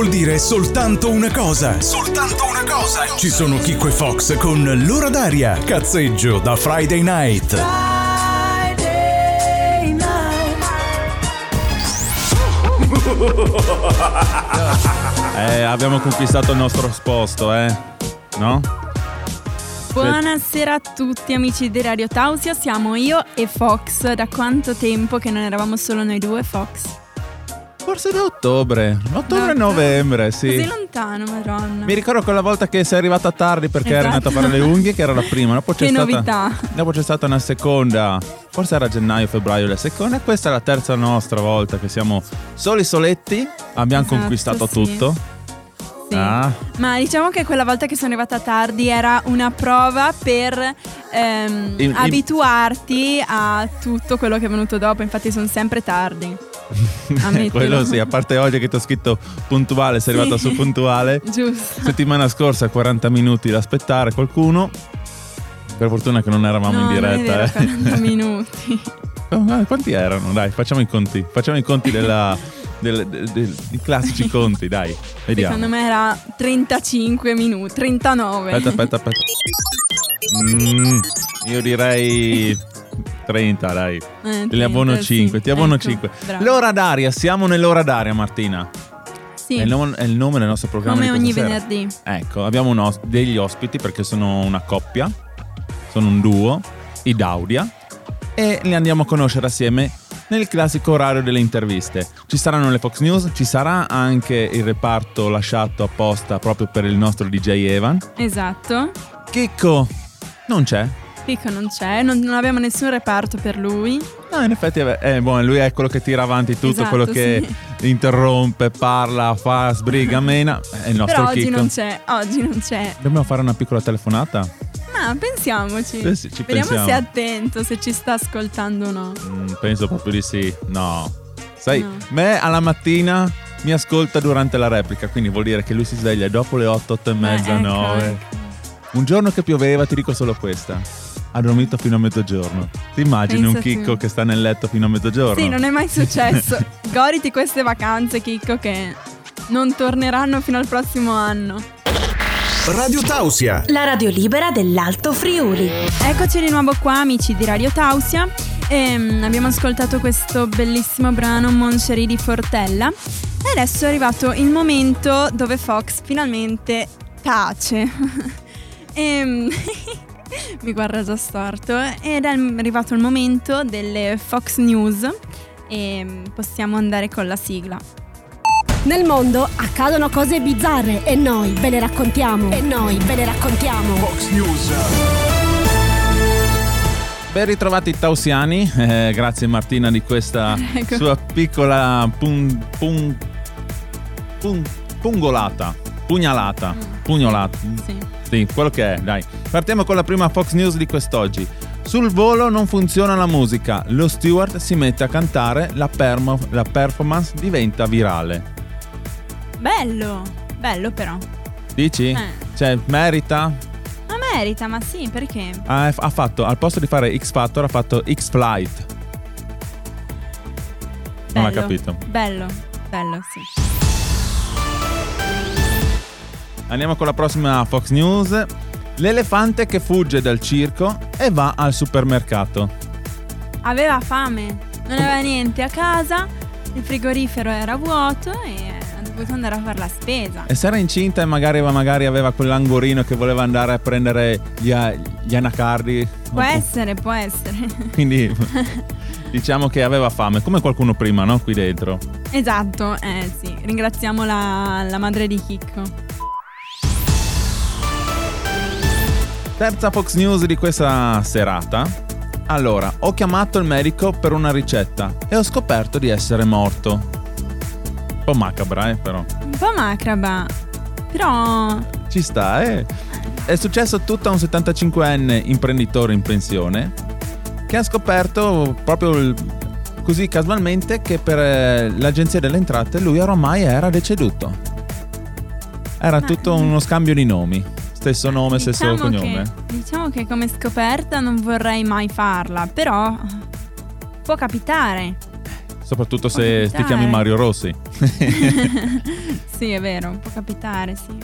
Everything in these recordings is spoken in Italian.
vuol dire soltanto una cosa. Soltanto una cosa. Ci sono Kiko e Fox con l'ora d'aria. Cazzeggio da Friday night. Friday night. Eh, abbiamo conquistato il nostro posto, eh? No? Buonasera a tutti amici di Radio Tausia, siamo io e Fox. Da quanto tempo che non eravamo solo noi due, Fox? Forse da ottobre. Ottobre e Da- novembre, sì. Così lontano, madonna. Mi ricordo quella volta che sei arrivata tardi perché eri Esatto. andata a fare le unghie, che era la prima. Dopo c'è Che stata, novità. Dopo c'è stata una seconda, forse era gennaio, febbraio la seconda. E questa è la terza nostra volta che siamo soli soletti. Abbiamo Esatto, conquistato sì. tutto. Sì. Ah, Ma diciamo che quella volta che sono arrivata tardi era una prova per ehm, In- in- abituarti a tutto quello che è venuto dopo. Infatti sono sempre tardi. Quello sì, a parte oggi che ti ho scritto puntuale, sei Sì. arrivata su puntuale. Giusto. Settimana scorsa 40 minuti da aspettare qualcuno. Per fortuna che non eravamo no, in diretta. Vero, eh. 40 minuti. Oh, ah, quanti erano? Dai, facciamo i conti. Facciamo i conti della, del- del- del- i classici conti, dai. Vediamo. Secondo me era 35 minuti, 39. Aspetta, aspetta, aspetta. Mm, io direi 30, dai. Eh, Te ne 30, abbono sì. 5, ti abbono Ecco, 5. bravo. L'ora d'aria, siamo nell'ora d'aria, Martina. Sì, È, il nome, è il nome del nostro programma come ogni sera. venerdì. Ecco, abbiamo os- degli ospiti perché sono una coppia, sono un duo, i Daudia, e li andiamo a conoscere assieme nel classico orario delle interviste. Ci saranno le Fox News, ci sarà anche il reparto lasciato apposta proprio per il nostro DJ Evan. Esatto. Chicco non c'è. Pico non c'è, non, non abbiamo nessun reparto per lui. No, in effetti è, è buono, lui è quello che tira avanti tutto, Esatto, quello che interrompe, parla, fa, sbriga, mena. È il nostro Però oggi Chicco. non c'è, oggi non c'è. Dobbiamo fare una piccola telefonata? Ma pensiamoci. Sì, sì, ci Vediamo pensiamo. se è attento, se ci sta ascoltando o no. Mm, penso proprio di sì. No. Sai, No. me alla mattina mi ascolta durante la replica, quindi vuol dire che lui si sveglia dopo le 8, 8 e mezza, Eh, ecco, 9. ecco. Un giorno che pioveva, ti dico solo questa. Ha dormito fino a mezzogiorno. Ti immagini un Pensa tu. chicco che sta nel letto fino a mezzogiorno? Sì, non è mai successo. Goditi queste vacanze, Chicco, che non torneranno fino al prossimo anno. Radio Tausia. La radio libera dell'Alto Friuli. Eccoci di nuovo qua, amici di Radio Tausia. Ehm, abbiamo ascoltato questo bellissimo brano Moncherie di Fortella. E adesso è arrivato il momento dove Fox finalmente tace. Ehm, mi guarda già storto. Ed è arrivato il momento delle Fox News. E possiamo andare con la sigla. Nel mondo accadono cose bizzarre e noi ve le raccontiamo. E noi ve le raccontiamo. Fox News. Ben ritrovati tausiani, eh, grazie Martina di questa Ecco. sua piccola pun- pun- pun- pungolata, pugnalata, pugnolata. Sì. Sì, quello che è, dai. Partiamo con la prima Fox News di quest'oggi. Sul volo non funziona la musica, lo steward si mette a cantare, la, permo- la performance diventa virale. Bello, bello però. Dici? Eh. Cioè, merita? Ma merita, ma sì, perché? Ha, ha fatto, al posto di fare X Factor, ha fatto X Flight. Non ha Bello, capito. Bello, bello, sì. Andiamo con la prossima Fox News. L'elefante che fugge dal circo e va al supermercato. Aveva fame, non aveva niente a casa, il frigorifero era vuoto e ha dovuto andare a fare la spesa. E se era incinta e magari, magari aveva quell'angorino che voleva andare a prendere gli, gli anacardi. Può essere, può essere. Quindi diciamo che aveva fame, come qualcuno prima, no? Qui dentro. esatto, eh sì, ringraziamo la, la madre di Chicco. Terza Fox News di questa serata. Allora, ho chiamato il medico per una ricetta e ho scoperto di essere morto. Un po' macabra, eh, però. Un po' macraba, però Ci sta, eh. È successo tutto a un 75enne imprenditore in pensione che ha scoperto proprio il- così casualmente che per eh, l'agenzia delle entrate lui ormai era deceduto. Era tutto uno scambio di nomi. Stesso nome, stesso diciamo cognome. Che, diciamo che come scoperta non vorrei mai farla, però può capitare. Soprattutto Può se ti capitare. chiami Mario Rossi. sì, è vero, può capitare, sì.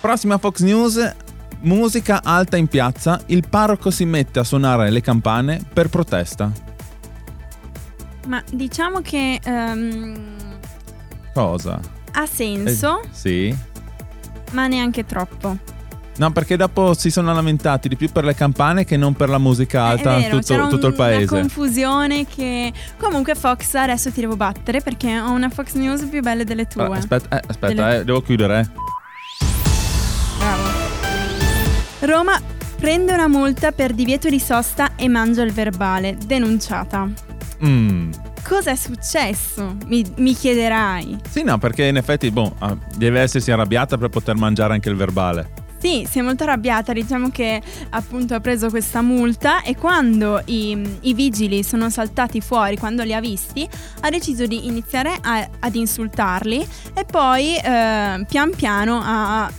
Prossima Fox News. Musica alta in piazza, il parroco si mette a suonare le campane per protesta. Ma diciamo che ehm, Cosa? Ha senso, Eh, sì. ma neanche troppo. No, perché dopo si sono lamentati di più per le campane che non per la musica alta Eh, è vero, tutto, c'era tutto il una paese. confusione che... Comunque Fox, adesso ti devo battere perché ho una Fox News più belle delle tue. Ah, aspetta, eh, aspetta Delle- eh, devo chiudere. eh. Bravo. Roma prende una multa per divieto di sosta e mangia il verbale. Denunciata. Mm. Cosa è successo? Mi, mi chiederai. Sì, no, perché in effetti, boh, ah, deve essersi arrabbiata per poter mangiare anche il verbale. Sì, si è molto arrabbiata, diciamo che appunto ha preso questa multa e quando i, i vigili sono saltati fuori, quando li ha visti, ha deciso di iniziare a- ad insultarli e poi eh, pian piano ha...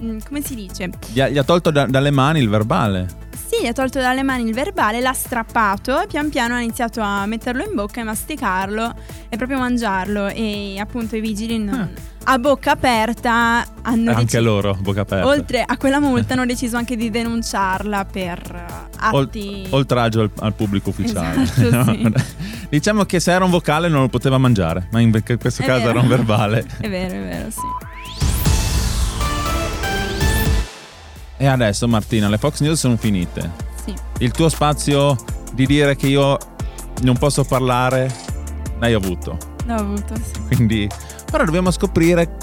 mm, come si dice? Gli ha, gli ha tolto da- dalle mani il verbale. Gli ha tolto dalle mani il verbale, l'ha strappato e pian piano ha iniziato a metterlo in bocca e masticarlo e proprio mangiarlo e appunto i vigili non- a bocca aperta hanno anche deciso... loro, bocca aperta. Oltre a quella multa hanno deciso anche di denunciarla per eh, Ol- atti... oltraggio al, al pubblico ufficiale. Esatto, sì. diciamo che se era un vocale non lo poteva mangiare, ma in in questo È caso vero. era un verbale. È vero, è vero, sì. E adesso Martina, le Fox News sono finite. sì. Il tuo spazio di dire che io non posso parlare l'hai avuto. L'ho avuto, sì. Quindi ora dobbiamo scoprire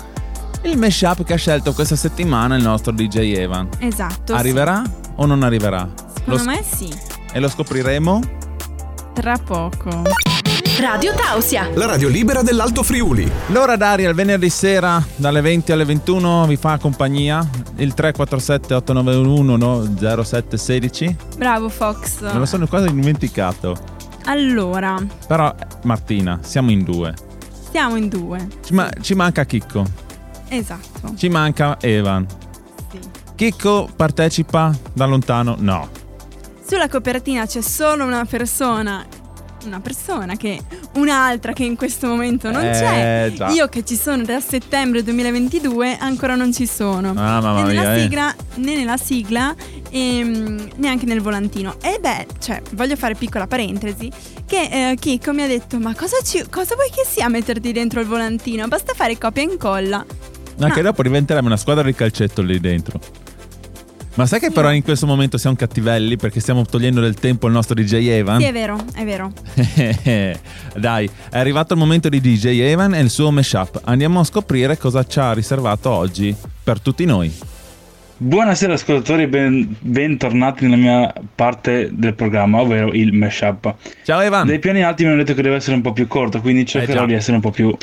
il mashup che ha scelto questa settimana il nostro DJ Evan. Esatto. Arriverà o non arriverà? sì. Lo Secondo sc- me sì. E lo scopriremo? Tra poco. Radio Tausia. La radio libera dell'Alto Friuli. L'ora d'aria il venerdì sera dalle 20 alle 21 vi fa compagnia. Il 347 891 no, 0716. Bravo Fox. Me lo sono quasi dimenticato. Allora, Però Martina, siamo in due. siamo in due. Ci, ma- ci manca Chicco. Esatto. Ci manca Evan. Sì. Chicco partecipa da lontano? No. Sulla copertina c'è solo una persona. Una persona che. Un'altra che in questo momento non Eh, c'è. già. Io che ci sono da settembre 2022 ancora non ci sono. Ah, mamma né, nella mia, eh. sigla, né nella sigla e neanche nel volantino. E beh, cioè, voglio fare piccola parentesi, che eh, Kiko mi ha detto, ma cosa, ci- cosa vuoi che sia metterti dentro il volantino? Basta fare copia e incolla. Anche Ma- dopo diventeremo una squadra di calcetto lì dentro. Ma sai che però in questo momento siamo cattivelli perché stiamo togliendo del tempo al nostro DJ Evan? Sì, è vero, è vero. Dai, è arrivato il momento di DJ Evan e il suo mashup. Andiamo a scoprire cosa ci ha riservato oggi per tutti noi. Buonasera ascoltatori, ben, bentornati nella mia parte del programma, ovvero il mashup. Ciao Evan! Dai piani alti mi hanno detto che deve essere un po' più corto, quindi cercherò già. di essere un po' più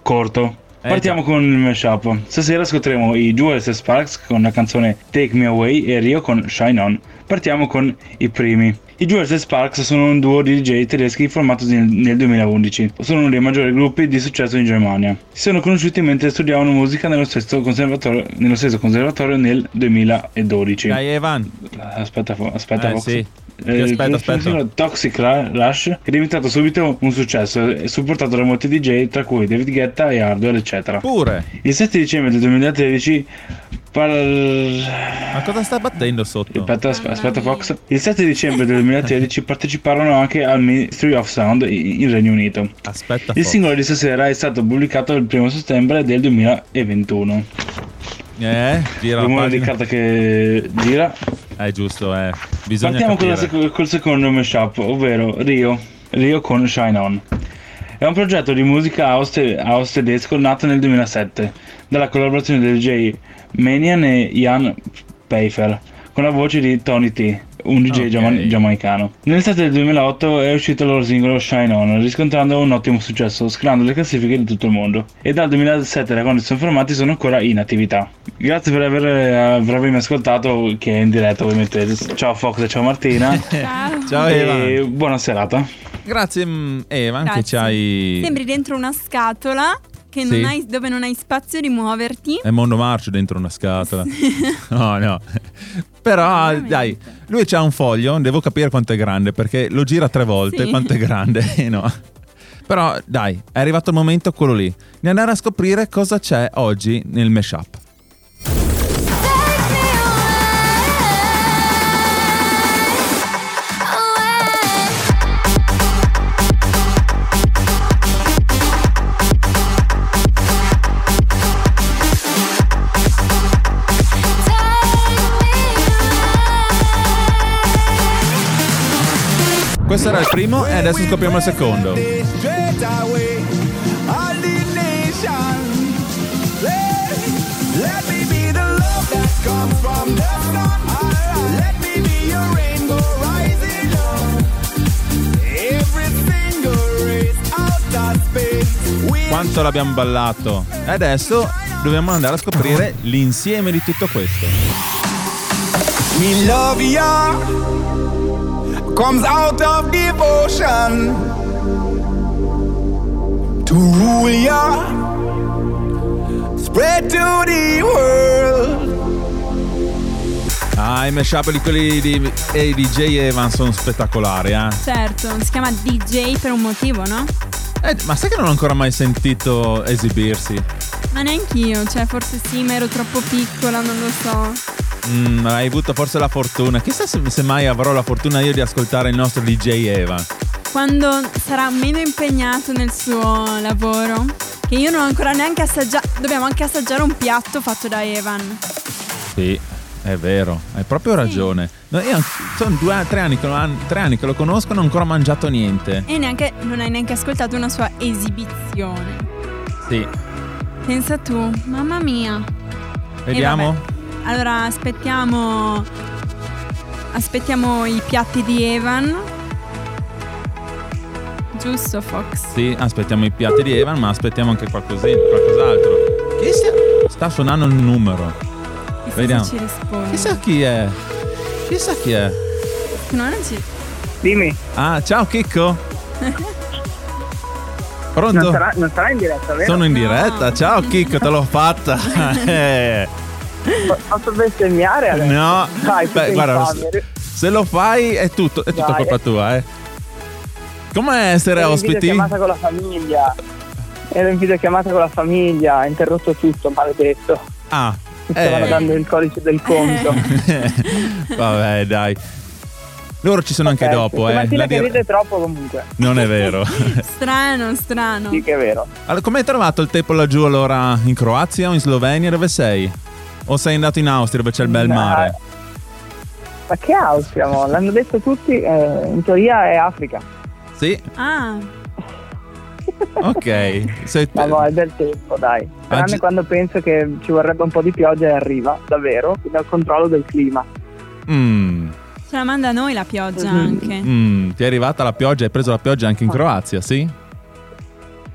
corto. Eh Partiamo con il mashup. Stasera ascolteremo i Jewels e Sparks con la canzone Take Me Away e Rio con Shine On. Partiamo con i primi. I Jewels e Sparks sono un duo di DJ tedeschi formato nel, nel 2011. Sono uno dei maggiori gruppi di successo in Germania. Si sono conosciuti mentre studiavano musica nello stesso conservatorio, nello stesso conservatorio nel 2012. Dai Evan! Aspetta, aspetta, Eh, Fox. sì. Eh, Aspetta, aspetta. Toxic Rush è diventato subito un successo e supportato da molti DJ, tra cui David Guetta e Hardware, eccetera. Pure! Il 7 dicembre del 2013 par- Ma cosa stai battendo sotto? Aspetta, asp- aspetta Fox. Il 7 dicembre del 2013 parteciparono anche al Ministry of Sound in Regno Unito. Aspetta Il Fox. singolo di stasera è stato pubblicato il 1 settembre del 2021. Eh, gira la Rumore di carta che gira. È giusto, eh. Bisogna Partiamo con la sec- col secondo mashup, ovvero Rio. Rio con Shine On. È un progetto di musica house, house tedesco nato nel 2007 dalla collaborazione del DJ Manian e Jan Pfeiffer con la voce di Tony T, un DJ Ok. giama- giamaicano. Nell'estate del 2008 è uscito il loro singolo Shine On, riscontrando un ottimo successo, scalando le classifiche di tutto il mondo. E dal 2007, da quando si sono formati, sono ancora in attività. Grazie per, aver, eh, per avermi ascoltato, che è in diretta ovviamente. Ciao Fox e ciao Martina. Ciao. Ciao e Evan. buona serata. Grazie mm, che Grazie. ci hai... Sembri dentro una scatola che Sì. non hai, dove non hai spazio di muoverti. È mondo marcio dentro una scatola. No, no. Però, Veramente. dai, lui c'ha un foglio, devo capire quanto è grande, perché lo gira tre volte, Sì. quanto è grande, no. Però, dai, è arrivato il momento quello lì, di andare a scoprire cosa c'è oggi nel mashup. Questo era il primo e adesso scopriamo il secondo. We Quanto l'abbiamo ballato. E adesso dobbiamo andare a scoprire l'insieme di tutto questo. Me love ya comes out of devotion to rule ya, spread to the world. Ah, i mashup di quelli di e DJ Evan sono spettacolari, eh? Certo, si chiama DJ per un motivo, no? Eh, Ma sai che non ho ancora mai sentito esibirsi? Ma neanch'io, cioè forse sì, ma ero troppo piccola, non lo so. Mm, hai avuto forse la fortuna. Chissà se, se mai avrò la fortuna io di ascoltare il nostro DJ Evan. Quando sarà meno impegnato nel suo lavoro, che io non ho ancora neanche assaggiato, dobbiamo anche assaggiare un piatto fatto da Evan. Sì, è vero, hai proprio ragione. No, io sono due, tre anni, che lo, han- tre anni che lo conosco e non ho ancora mangiato niente. E neanche, non hai neanche ascoltato una sua esibizione. Sì, Pensa tu, mamma mia. vediamo. Allora aspettiamo. Aspettiamo i piatti di Evan. Giusto, Fox? Sì, aspettiamo i piatti di Evan, ma aspettiamo anche qualcosina, qualcos'altro. Chi sta, sta suonando il numero? Chissà Vediamo. se ci risponde. Chissà chi è. Chissà chi è. No, non ci. Dimmi, Ah, ciao Chicco. non Pronto? sarà, non sarà in diretta, vero? Sono in diretta. Ciao Chicco, te l'ho fatta. Posso bestemmiare adesso? no. Dai, Beh, guarda, infame. se lo fai è tutto, è tutta Dai. colpa tua, eh. Com'è essere Ero in ospiti? videochiamata con la famiglia. Ero in videochiamata con la famiglia, ha interrotto tutto, maledetto. Ah, Mi stavano eh. dando il codice del conto. Vabbè, dai. Loro ci sono anche Ok, dopo, eh. La che ride troppo comunque. Non è vero. Strano, strano. Sì che è vero. allora, come hai trovato il tempo laggiù allora? In Croazia o in Slovenia? Dove sei? O sei andato in Austria dove c'è il bel Ma- mare? Ma che Austria, mo? L'hanno detto tutti, eh, in teoria è Africa. Sì, Ah, ok. Sei- Ma no, è del tempo, dai. Tranne Oggi- quando penso che ci vorrebbe un po' di pioggia e arriva, davvero, quindi al controllo del clima. Mm, ce la manda a noi la pioggia Mhm. anche. mm, ti è arrivata la pioggia? Hai preso la pioggia anche in Croazia, sì?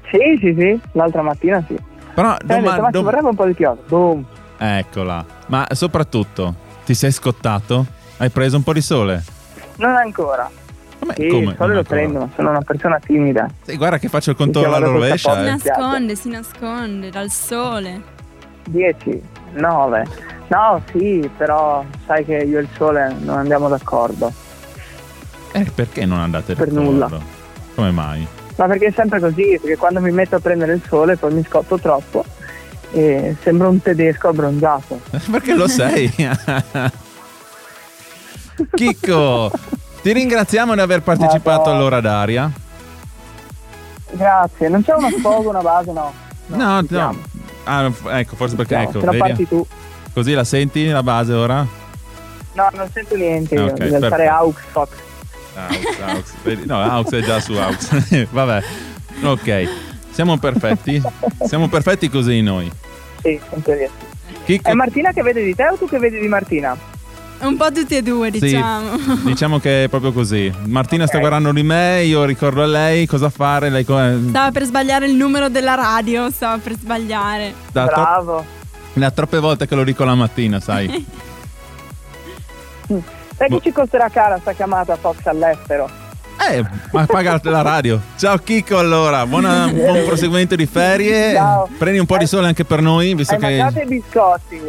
Sì, sì, sì, l'altra mattina sì. Però E ho detto, doma- ma ci dom- vorrebbe un po' di pioggia. Boom. Eccola. Ma soprattutto, ti sei scottato? Hai preso un po' di sole? Non ancora. Come, Sì, come? il sole Non lo ancora? prendo, ma sono una persona timida. Sì, guarda che faccio il contorno alla rovescia. Si eh. nasconde, si nasconde dal sole. 10, 9. No, sì, però sai che io e il sole non andiamo d'accordo. Eh, perché non andate Per d'accordo? nulla. Come mai? Ma perché è sempre così, perché quando mi metto a prendere il sole poi mi scotto troppo e sembro un tedesco abbronzato. Perché lo sei? Chicco, ti ringraziamo di aver partecipato Madonna. all'ora d'aria. Grazie, non c'è uno sfogo, una base, no. No, no. siamo. Ah, ecco, forse perché No, ecco, se la parti tu. Così la senti la base ora? No, non sento niente, Ah, io, ok, devo fare aux fox. Aux, aux. No, Aux è già su Aux. Vabbè. Ok. Siamo perfetti? Siamo perfetti così noi. Sì, in teoria. Chicco, È Martina che vede di te o tu che vedi di Martina? Un po' tutti e due, Sì. diciamo. diciamo che è proprio così. Martina sta Ok. guardando di me, io ricordo a lei cosa fare. Lei co- Stava per sbagliare il numero della radio, stava per sbagliare. da, tro- Bravo. da troppe volte che lo dico la mattina, sai. Sai che ci costerà cara sta chiamata Fox all'estero? Eh, ma paga la radio. Ciao Chicco allora, buona- buon proseguimento di ferie. Ciao. Prendi un po' di sole anche per noi, visto Hai che... mangiato i biscotti?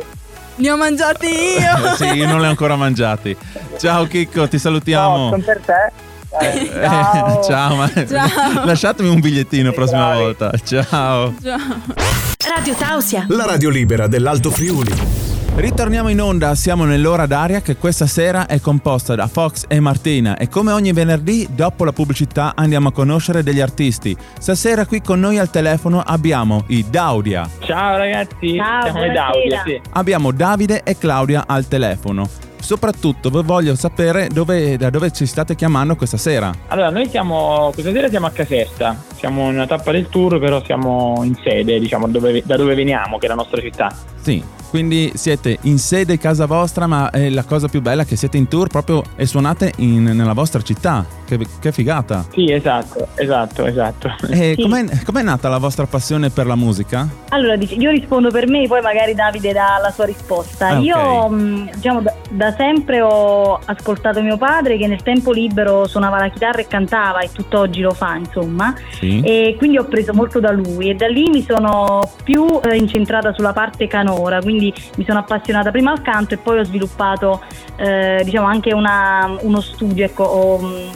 Li ho mangiati io. sì, io non li ho ancora mangiati. Ciao Chicco, ti No, salutiamo. sono per te. Eh, Eh, ciao. ciao, ma- Ciao. lasciatemi un bigliettino la prossima bravi. volta. Ciao. Radio Tausia. La radio libera dell'Alto Friuli. Ritorniamo in onda, siamo nell'ora d'aria che questa sera è composta da Fox e Martina e come ogni venerdì dopo la pubblicità andiamo a conoscere degli artisti. Stasera qui con noi al telefono abbiamo i Daudia, Ciao ragazzi, Ciao, siamo i. Daudia, sì. abbiamo Davide e Claudia al telefono. Soprattutto vi voglio sapere dove- da dove ci state chiamando questa sera. Allora, noi siamo, questa sera siamo a Caserta, siamo in una tappa del tour, però siamo in sede, diciamo, dove- da dove veniamo, che è la nostra città. Sì, quindi siete in sede casa vostra, ma è la cosa più bella che siete in tour proprio e suonate in- nella vostra città. Che, che figata! Sì, esatto, esatto, esatto. E Sì. com'è, com'è nata la vostra passione per la musica? Allora, io rispondo per me, poi magari Davide dà la sua risposta. Ah, ok. Io, mh, diciamo, da, da sempre ho ascoltato mio padre che nel tempo libero suonava la chitarra e cantava e tutt'oggi lo fa, insomma. Sì. E quindi ho preso molto da lui e da lì mi sono più eh, incentrata sulla parte canora, quindi mi sono appassionata prima al canto e poi ho sviluppato eh, diciamo anche una- uno studio, ecco, ho, mh,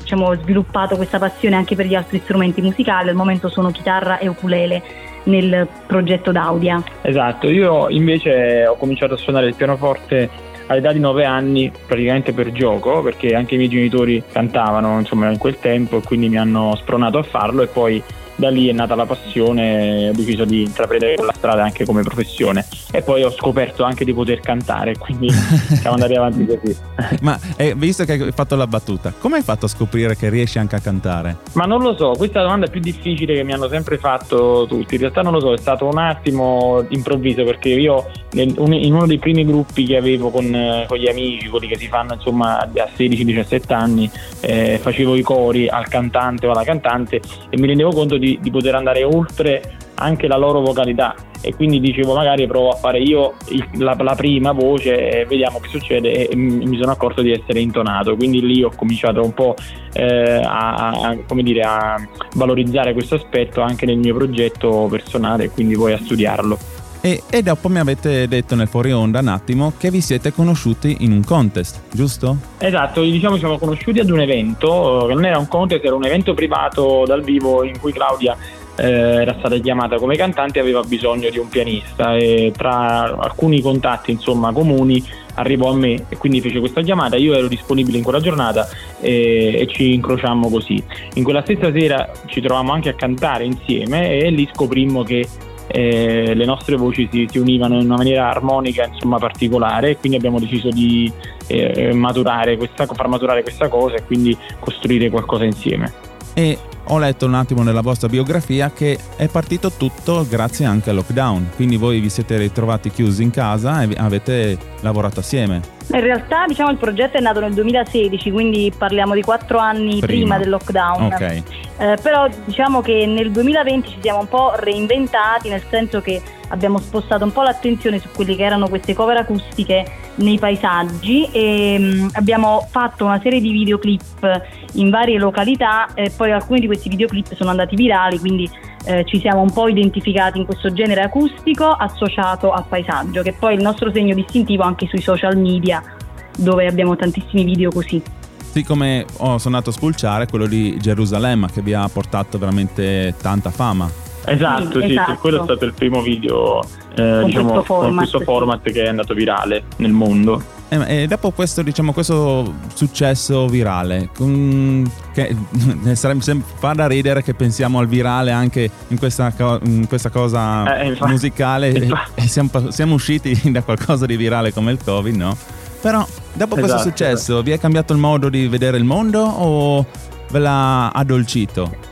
diciamo, sviluppato questa passione anche per gli altri strumenti musicali, al momento sono chitarra e ukulele nel progetto d'Audia. Esatto, io invece ho cominciato a suonare il pianoforte all'età di 9 anni, praticamente per gioco, perché anche i miei genitori cantavano insomma in quel tempo e quindi mi hanno spronato a farlo e poi da lì è nata la passione, ho deciso di intraprendere quella strada anche come professione e poi ho scoperto anche di poter cantare, quindi siamo andati avanti così. Ma eh, visto che hai fatto la battuta, come hai fatto a scoprire che riesci anche a cantare? Ma non lo so, questa è la domanda più difficile che mi hanno sempre fatto tutti. In realtà non lo so, è stato un attimo improvviso perché io in uno dei primi gruppi che avevo con, eh, con gli amici, quelli che si fanno insomma a 16-17 anni, eh, facevo i cori al cantante o alla cantante e mi rendevo conto di, di poter andare oltre anche la loro vocalità. E quindi dicevo magari provo a fare io il- la, la prima voce e vediamo che succede. E mi mi sono accorto di essere intonato. Quindi lì ho cominciato un po' eh, a, a- dire, a valorizzare questo aspetto anche nel mio progetto personale e quindi poi a studiarlo E, e dopo mi avete detto nel fuori onda un attimo che vi siete conosciuti in un contest, giusto? Esatto, diciamo ci siamo conosciuti ad un evento, eh, che non era un contest, era un evento privato dal vivo in cui Claudia eh, era stata chiamata come cantante e aveva bisogno di un pianista e tra alcuni contatti insomma comuni arrivò a me e quindi fece questa chiamata, io ero disponibile in quella giornata e, e ci incrociammo così. In quella stessa sera ci trovammo anche a cantare insieme e lì scoprimmo che eh, le nostre voci si, si univano in una maniera armonica insomma particolare e quindi abbiamo deciso di eh, maturare questa, far maturare questa cosa e quindi costruire qualcosa insieme. E ho letto un attimo nella vostra biografia che è partito tutto grazie anche al lockdown, quindi voi vi siete ritrovati chiusi in casa e avete lavorato assieme. In realtà diciamo il progetto è nato nel 2016, quindi parliamo di quattro anni prima, Prima. del lockdown. Ok. Eh, però diciamo che nel 2020 ci siamo un po' reinventati, nel senso che abbiamo spostato un po' l'attenzione su quelle che erano queste cover acustiche nei paesaggi e mm, abbiamo fatto una serie di videoclip in varie località e poi alcuni di questi videoclip sono andati virali, quindi eh, ci siamo un po' identificati in questo genere acustico associato al paesaggio, che poi è il nostro segno distintivo anche sui social media, dove abbiamo tantissimi video così. Sì, come ho sonato a spulciare quello di Gerusalemme che vi ha portato veramente tanta fama. Esatto, Sì, esatto. sì, quello è stato il primo video eh, diciamo, questo format, con questo sì. format che è andato virale nel mondo. E, e dopo questo, diciamo, questo successo virale, con- che sarebbe sem- fa da ridere che pensiamo al virale anche in questa, co- in questa cosa Eh, infatti- musicale infatti. e siamo, siamo usciti da qualcosa di virale come il Covid, no? Però dopo questo Esatto, successo vi è cambiato il modo di vedere il mondo o ve l'ha addolcito?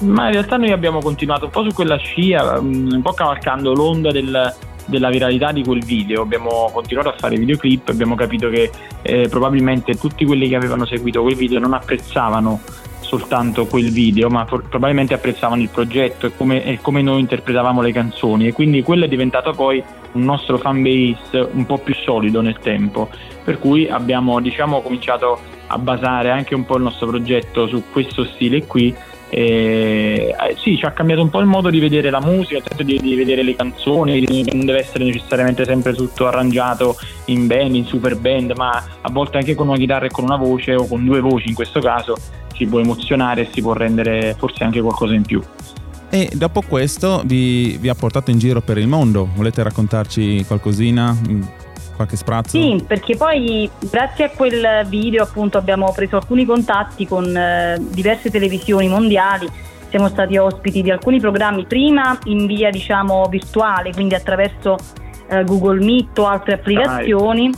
Ma in realtà noi abbiamo continuato un po' su quella scia, mm, un po' cavalcando l'onda del- della viralità di quel video. Abbiamo continuato a fare videoclip, abbiamo capito che eh, probabilmente tutti quelli che avevano seguito quel video non apprezzavano soltanto quel video, ma for- probabilmente apprezzavano il progetto e come, e come noi interpretavamo le canzoni e quindi quello è diventato poi un nostro fan base un po' più solido nel tempo, per cui abbiamo diciamo cominciato a basare anche un po' il nostro progetto su questo stile qui. Eh, sì, ci ha cambiato un po' il modo di vedere la musica, di, di vedere le canzoni, non deve essere necessariamente sempre tutto arrangiato in band, in super band, ma a volte anche con una chitarra e con una voce o con due voci in questo caso si può emozionare e si può rendere forse anche qualcosa in più. E dopo questo vi, vi ha portato in giro per il mondo, volete raccontarci qualcosina? Mm, Qualche sprazzo? Sì, perché poi grazie a quel video appunto abbiamo preso alcuni contatti con eh, diverse televisioni mondiali, siamo stati ospiti di alcuni programmi prima in via diciamo virtuale, quindi attraverso eh, Google Meet o altre applicazioni.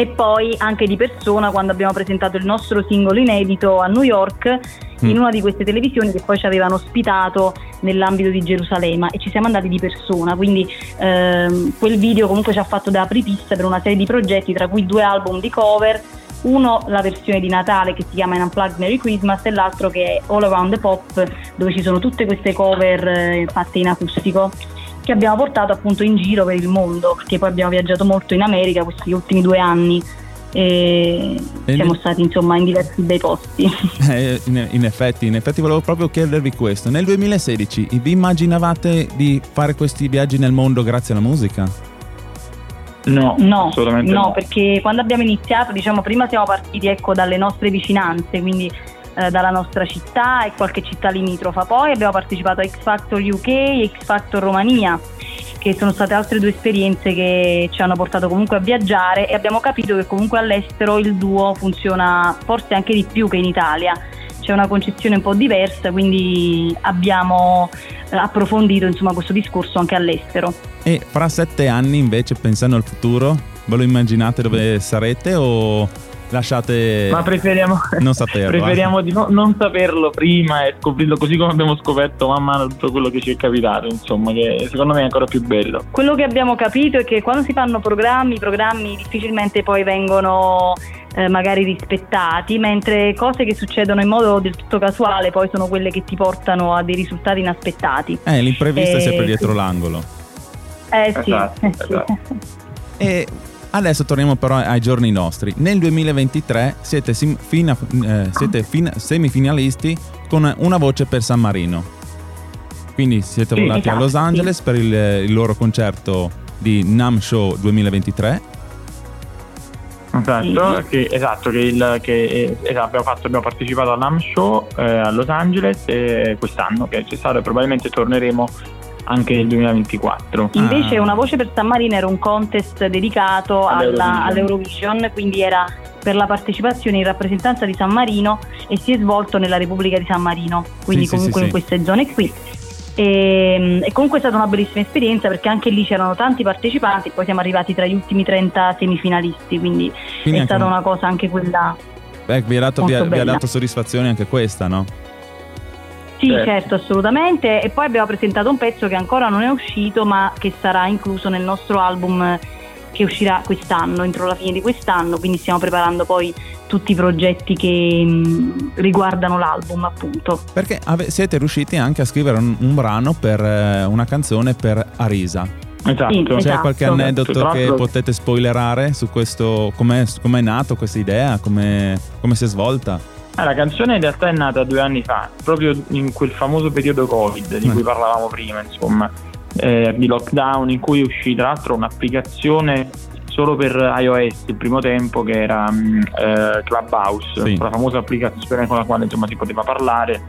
E poi anche di persona quando abbiamo presentato il nostro singolo inedito a New York in una di queste televisioni che poi ci avevano ospitato nell'ambito di Gerusalemme e ci siamo andati di persona, quindi ehm, quel video comunque ci ha fatto da apripista per una serie di progetti, tra cui due album di cover, uno la versione di Natale che si chiama In Unplugged Merry Christmas e l'altro che è All Around the Pop dove ci sono tutte queste cover eh, fatte in acustico che abbiamo portato appunto in giro per il mondo perché poi abbiamo viaggiato molto in America questi ultimi due anni e, E siamo stati insomma in diversi bei posti. Eh, in, in effetti, in effetti volevo proprio chiedervi questo. Nel 2016 vi immaginavate di fare questi viaggi nel mondo grazie alla musica? No, No, assolutamente no, no. perché quando abbiamo iniziato, diciamo, prima siamo partiti ecco, dalle nostre vicinanze, quindi eh, dalla nostra città e qualche città limitrofa. Poi abbiamo partecipato a X Factor UK e X Factor Romania, che sono state altre due esperienze che ci hanno portato comunque a viaggiare e abbiamo capito che comunque all'estero il duo funziona forse anche di più che in Italia. C'è una concezione un po' diversa, quindi abbiamo eh, approfondito insomma, questo discorso anche all'estero. E fra sette anni, invece, pensando al futuro, ve lo immaginate dove sarete o lasciate... Ma preferiamo, Non saperlo, eh. preferiamo di no- non saperlo prima e scoprirlo così come abbiamo scoperto man mano tutto quello che ci è capitato, insomma, che secondo me è ancora più bello. Quello che abbiamo capito è che quando si fanno programmi, i programmi difficilmente poi vengono eh, magari rispettati, mentre cose che succedono in modo del tutto casuale poi sono quelle che ti portano a dei risultati inaspettati. Eh, l'imprevisto è Eh, sempre sì. dietro l'angolo. Eh sì, Esatto, eh, sì. esatto. E adesso torniamo però ai giorni nostri. Nel 2023 siete, sim- fina- eh, siete fin- semifinalisti con una voce per San Marino. Quindi siete Sì, volati a esatto, Los sì. Angeles per il, il loro concerto di Nam Show 2023. Esatto, che, esatto, che, il, che eh, esatto, abbiamo, fatto, abbiamo partecipato al NAM Show eh, a Los Angeles eh, quest'anno che c'è stato e probabilmente torneremo anche nel 2024. Invece Ah. Una voce per San Marino era un contest dedicato alla- All'Eurovision. quindi era per la partecipazione in rappresentanza di San Marino e si è svolto nella Repubblica di San Marino, quindi Sì, comunque sì, in sì. queste zone qui. E, e comunque è stata una bellissima esperienza perché anche lì c'erano tanti partecipanti, poi siamo arrivati tra gli ultimi 30 semifinalisti, quindi, Quindi è stata un- una cosa anche quella. Beh, vi ha, dato, vi ha- vi dato soddisfazione anche questa, no? Sì, Certo. certo, assolutamente. E poi abbiamo presentato un pezzo che ancora non è uscito, ma che sarà incluso nel nostro album eh, che uscirà quest'anno, entro la fine di quest'anno. Quindi stiamo preparando poi tutti i progetti che mh, riguardano l'album, appunto. Perché ave- siete riusciti anche a scrivere un, un brano per eh, una canzone per Arisa. Esatto. Sì, C'è Esatto. qualche aneddoto che potete spoilerare su questo? Com'è, com'è nato questa idea? Come, come si è svolta? Ah, la canzone in realtà è nata due anni fa, proprio in quel famoso periodo Covid di Mm. cui parlavamo prima, insomma, eh, di lockdown, in cui uscì tra l'altro un'applicazione solo per iOS il primo tempo che era mm, eh, Clubhouse, Sì. la famosa applicazione con la quale insomma si poteva parlare,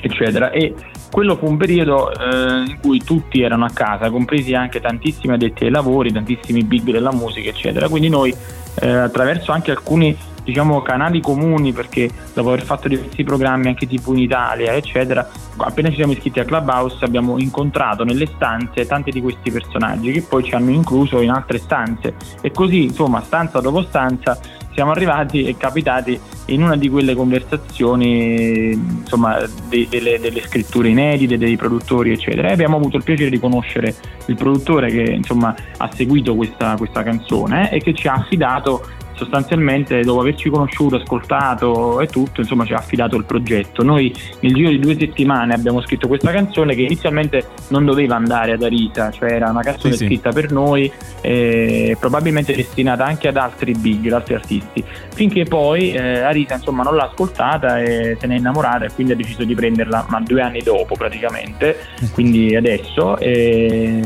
eccetera. E quello fu un periodo eh, in cui tutti erano a casa, compresi anche tantissimi addetti ai lavori, tantissimi big della musica, eccetera. Quindi noi eh, attraverso anche alcuni diciamo canali comuni perché dopo aver fatto diversi programmi anche tipo in Italia eccetera appena ci siamo iscritti a Clubhouse abbiamo incontrato nelle stanze tanti di questi personaggi che poi ci hanno incluso in altre stanze. E così insomma stanza dopo stanza siamo arrivati e capitati in una di quelle conversazioni insomma de- delle, delle scritture inedite dei produttori eccetera. E abbiamo avuto il piacere di conoscere il produttore che insomma ha seguito questa, questa canzone e che ci ha affidato sostanzialmente dopo averci conosciuto, ascoltato e tutto, insomma ci ha affidato il progetto. Noi nel giro di due settimane abbiamo scritto questa canzone che inizialmente non doveva andare ad Arisa, cioè era una canzone Sì, sì. scritta per noi, eh, probabilmente destinata anche ad altri big, ad altri artisti. Finché poi eh, Arisa insomma non l'ha ascoltata e se ne è innamorata e quindi ha deciso di prenderla, ma due anni dopo praticamente, quindi adesso e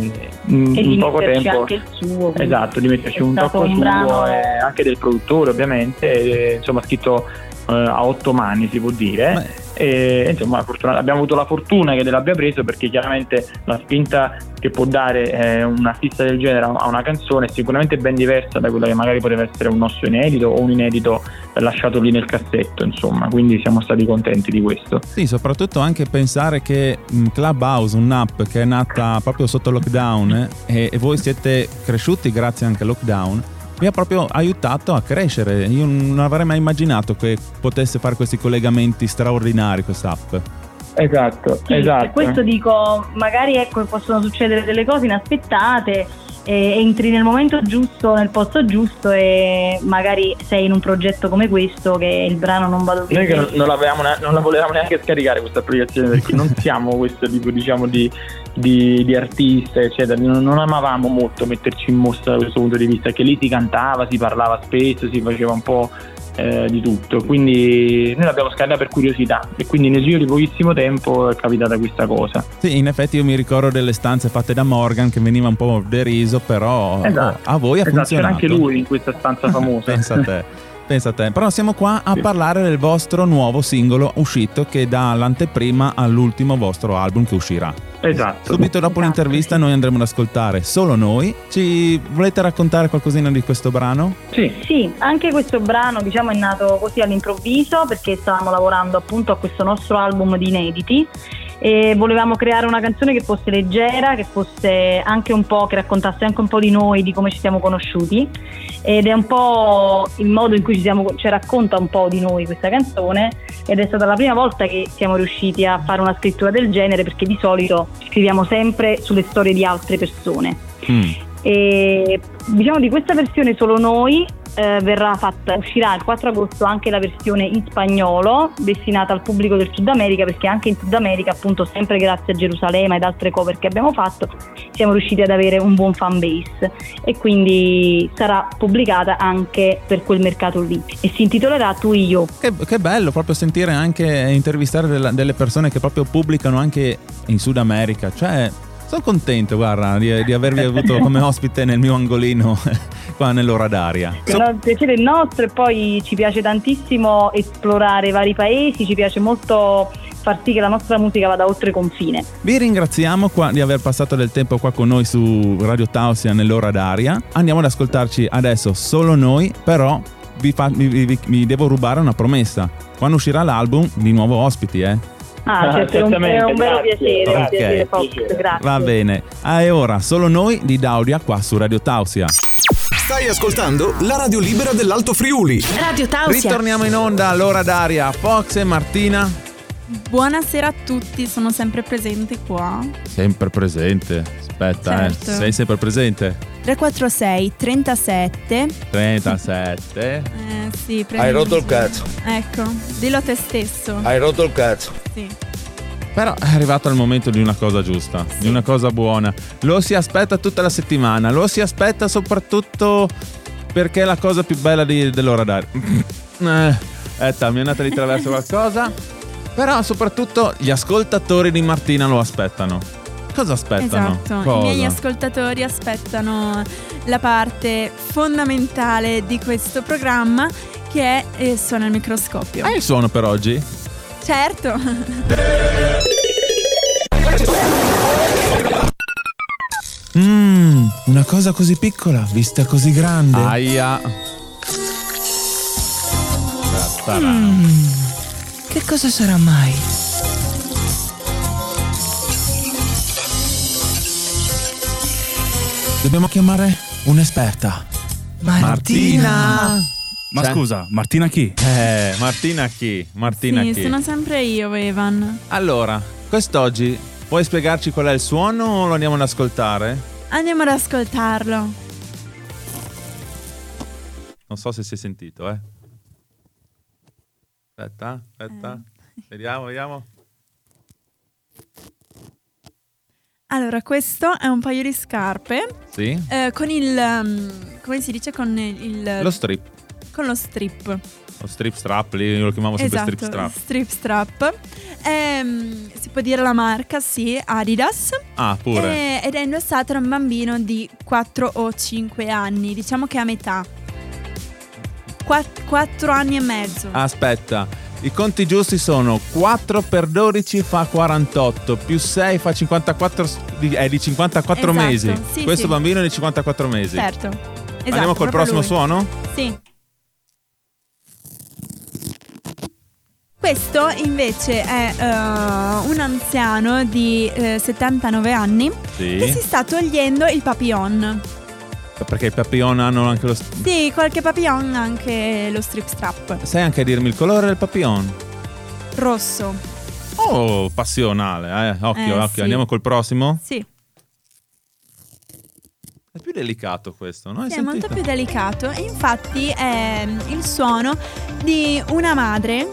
in, E di in poco metterci tempo anche il suo. Esatto, di metterci un tocco un suo e anche del produttore ovviamente, e, insomma scritto eh, a otto mani si può dire. E, insomma, fortuna- abbiamo avuto la fortuna che l'abbia preso perché chiaramente la spinta che può dare eh, un artista del genere a una canzone è sicuramente ben diversa da quella che magari poteva essere un nostro inedito o un inedito lasciato lì nel cassetto, insomma, quindi siamo stati contenti di questo. Sì, soprattutto anche pensare che Clubhouse, un'app che è nata proprio sotto lockdown eh, e, e voi siete cresciuti grazie anche al lockdown, vi ha proprio aiutato a crescere. Io non avrei mai immaginato che potesse fare questi collegamenti straordinari quest'app. Esatto, Sì, esatto. per questo dico, magari ecco, possono succedere delle cose inaspettate, e entri nel momento giusto, nel posto giusto e magari sei in un progetto come questo che il brano non va dove Noi che non, non l'avevamo ne- non la volevamo neanche scaricare questa applicazione perché non siamo questo tipo diciamo di, di, di artista eccetera, non, non amavamo molto metterci in mostra da questo punto di vista, che lì si cantava, si parlava spesso, si faceva un po' eh, di tutto, quindi noi l'abbiamo scaricata per curiosità e quindi nel giro di pochissimo tempo è capitata questa cosa. Sì, in effetti io mi ricordo delle stanze fatte da Morgan che veniva un po' deriso, però Esatto. a voi ha Esatto, c'era funzionato. anche lui in questa stanza famosa. Pensa a te. Pensa a te. Però siamo qua a parlare del vostro nuovo singolo uscito che dà l'anteprima all'ultimo vostro album che uscirà. Esatto. Subito dopo Esatto, l'intervista noi andremo ad ascoltare solo noi. Ci volete raccontare qualcosina di questo brano? Sì. Sì, anche questo brano diciamo è nato così all'improvviso perché stavamo lavorando appunto a questo nostro album di inediti e volevamo creare una canzone che fosse leggera, che fosse anche un po', che raccontasse anche un po' di noi, di come ci siamo conosciuti ed è un po' il modo in cui ci siamo, cioè racconta un po' di noi questa canzone ed è stata la prima volta che siamo riusciti a fare una scrittura del genere perché di solito scriviamo sempre sulle storie di altre persone. Mm. E diciamo di questa versione solo noi eh, verrà fatta, uscirà il 4 agosto anche la versione in spagnolo destinata al pubblico del Sud America perché anche in Sud America appunto sempre grazie a Gerusalemme ed altre cover che abbiamo fatto siamo riusciti ad avere un buon fan base e quindi sarà pubblicata anche per quel mercato lì e si intitolerà Tu io. Che, che bello proprio sentire anche intervistare delle persone che proprio pubblicano anche in Sud America. Cioè, sono contento, guarda, di, di avervi avuto come ospite nel mio angolino qua nell'ora d'aria. So- No, il piacere è nostro e poi ci piace tantissimo esplorare vari paesi, ci piace molto far sì che la nostra musica vada oltre confine. Vi ringraziamo di aver passato del tempo qua con noi su Radio Tausia nell'ora d'aria. Andiamo ad ascoltarci adesso solo noi, però vi, fa- vi- vi- vi devo rubare una promessa. Quando uscirà l'album, di nuovo ospiti, eh? Ah, Ah, certo, è un, è certamente, un vero piacere, un Ok. piacere Fox, grazie. Va bene. Ah, e ora, solo noi di Daudia qua su Radio Tausia. Stai ascoltando la radio libera dell'Alto Friuli. Radio Tausia. Ritorniamo in onda all'ora d'aria. Fox e Martina. Buonasera a tutti, sono sempre presente qua. Sempre presente. Aspetta, Certo. eh. Sei sempre presente. 346 37 37. eh, sì, prendi- Hai rotto il cazzo, Ecco, dillo a te stesso. hai rotto il cazzo. Sì. Però è arrivato il momento di una cosa giusta, di una cosa buona. Lo si aspetta tutta la settimana, lo si aspetta soprattutto perché è la cosa più bella di- dell'ora d'aria. Eh, aspetta, mi è andata di traverso qualcosa. Però soprattutto gli ascoltatori di Martina lo aspettano. Cosa aspettano? Esatto, Cosa? i miei ascoltatori aspettano la parte fondamentale di questo programma che è eh, Suona il microscopio. Hai il suono per oggi? Certo, Mmm, una cosa così piccola, vista così grande. Aia. Che cosa sarà mai? Dobbiamo chiamare un'esperta. Martina! Ma Cioè- scusa, Martina chi? Eh, Martina chi? Martina sì, chi? sono sempre io, Evan. Allora, quest'oggi puoi spiegarci qual è il suono o lo andiamo ad ascoltare? Andiamo ad ascoltarlo. Non so se si è sentito, eh. Aspetta, aspetta. Vediamo, vediamo. Allora, questo è un paio di scarpe Sì. eh, con il... um, come si dice? Con il... Lo strip. con lo strip. Lo strip strap, lì lo chiamavo sempre esatto, strip strap. strip strap. Ehm, si può dire la marca, sì, Adidas. Ah, pure. Eh, ed è indossato da un bambino di 4 o 5 anni, diciamo che a metà. 4 anni e mezzo. Aspetta, i conti giusti sono 4 per 12 fa 48, più 6 fa 54, s- di- è di 54 Esatto, mesi. sì, Questo sì. bambino è di 54 mesi. Certo. Esatto, Andiamo col prossimo lui. suono? Sì. Questo invece è eh, un anziano di eh, 79 anni che si Sì. sta togliendo il papillon. Perché i papillon hanno anche lo... st- Sì, qualche papillon ha anche lo strip strap. Sai anche dirmi il colore del papillon? Rosso. Oh, passionale, eh. Occhio, Eh, occhio. sì. Andiamo col prossimo? Sì, È più delicato questo, no? Hai sì, è molto sentito? più delicato. E infatti è il suono di una madre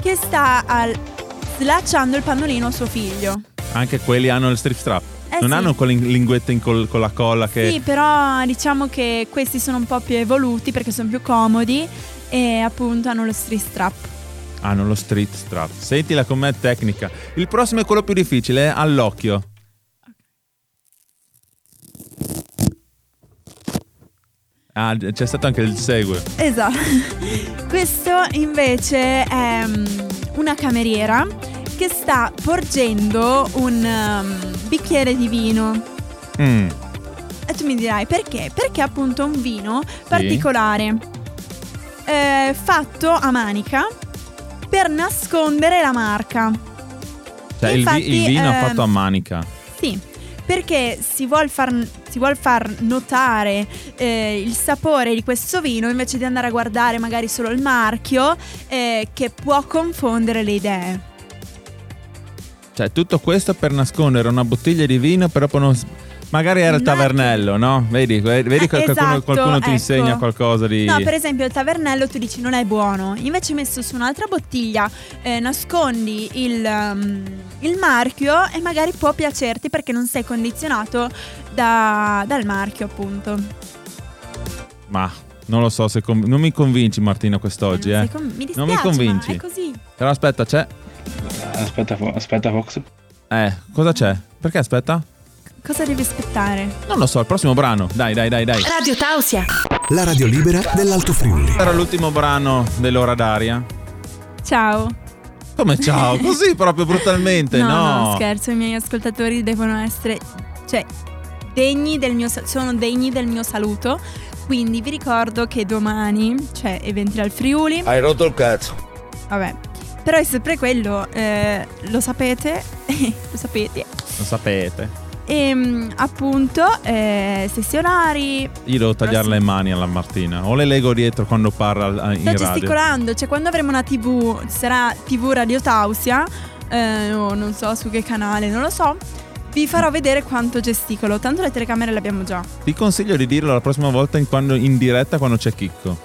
che sta al- slacciando il pannolino a suo figlio. Anche quelli hanno il strip strap. Eh non sì. hanno quelle linguette in col- con la colla che... Sì, però diciamo che questi sono un po' più evoluti perché sono più comodi e appunto hanno lo strip strap. Hanno lo street strap. Sentila com'è tecnica. Il prossimo è quello più difficile, eh, all'occhio. Ah, c'è stato anche il segue. Esatto. Questo invece è mm, una cameriera che sta porgendo un um, bicchiere di vino. Mm, E tu mi dirai perché? Perché è appunto un vino particolare, eh, fatto a manica per nascondere la marca. Cioè, il, vi- Infatti, il vino ehm, fatto a manica. Sì, perché si vuol far, si vuol far notare eh, il sapore di questo vino invece di andare a guardare magari solo il marchio eh, che può confondere le idee. Cioè, tutto questo per nascondere una bottiglia di vino, però poi non... Magari era il tavernello, no? Vedi, vedi Eh, che qualcuno, esatto, qualcuno ti ecco. insegna qualcosa di... No, per esempio il tavernello tu dici non è buono, invece messo su un'altra bottiglia eh, nascondi il, um, il marchio e magari può piacerti perché non sei condizionato da- dal marchio appunto. Ma non lo so se... con- Non mi convinci Martina quest'oggi, Eh, non eh. con- mi Non mi dispiace, convinci. è così. Però aspetta, c'è... Aspetta, aspetta Fox. Eh, cosa c'è? Perché aspetta? Cosa devi aspettare? Non lo so, il prossimo brano. Dai, dai, dai, dai. Radio Tausia. La radio libera dell'Alto Friuli. Era l'ultimo brano dell'ora d'aria. Ciao. Come ciao? Così proprio brutalmente, no, no? no, scherzo, i miei ascoltatori devono essere, cioè, degni del mio, sono degni del mio saluto. Quindi vi ricordo che domani c'è Eventrial Friuli. Hai rotto il cazzo. Vabbè, però è sempre quello, eh, lo sapete, lo sapete. Lo sapete. E mm, appunto, eh, stessi orari. Io devo tagliare le mani alla Martina. O le lego dietro quando parla al- in Sto radio. gesticolando, cioè quando avremo una TV, sarà TV Radio Tausia, eh, o non so su che canale, non lo so. Vi farò vedere quanto gesticolo, tanto le telecamere le abbiamo già. Ti consiglio di dirlo la prossima volta in, quando- in diretta quando c'è Chicco.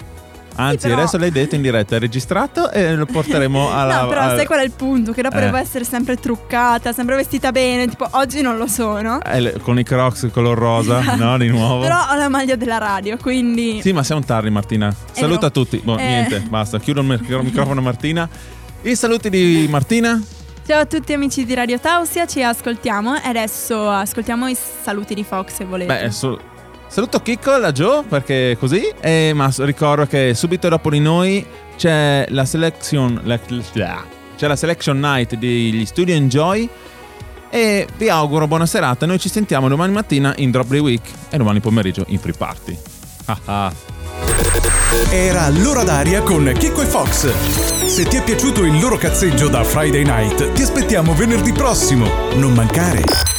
Anzi, però- adesso l'hai detto in diretta, è registrato e lo porteremo alla. no, però al- sai qual è il punto? Che dopo Eh. devo essere sempre truccata, sempre vestita bene, tipo oggi non lo sono. eh, con i crocs color rosa, no? Di nuovo. Però ho la maglia della radio, quindi... Sì, ma siamo tardi, Martina. Saluta vero. tutti. Boh, Eh. niente, basta. Chiudo il mic- microfono, Martina. I saluti di Martina. Ciao a tutti amici di Radio Tausia, ci ascoltiamo e adesso ascoltiamo i saluti di Fox se volete. Beh, su- saluto Chicco e la Joe perché così. E, ma ricordo che subito dopo di noi c'è la selection. la- c'è la selection night degli Studio Enjoy. E vi auguro buona serata. Noi ci sentiamo domani mattina in Drop the Week e domani pomeriggio in Free Party. Era l'ora d'aria con Chicco e Fox. Se ti è piaciuto il loro cazzeggio da Friday Night, ti aspettiamo venerdì prossimo. Non mancare.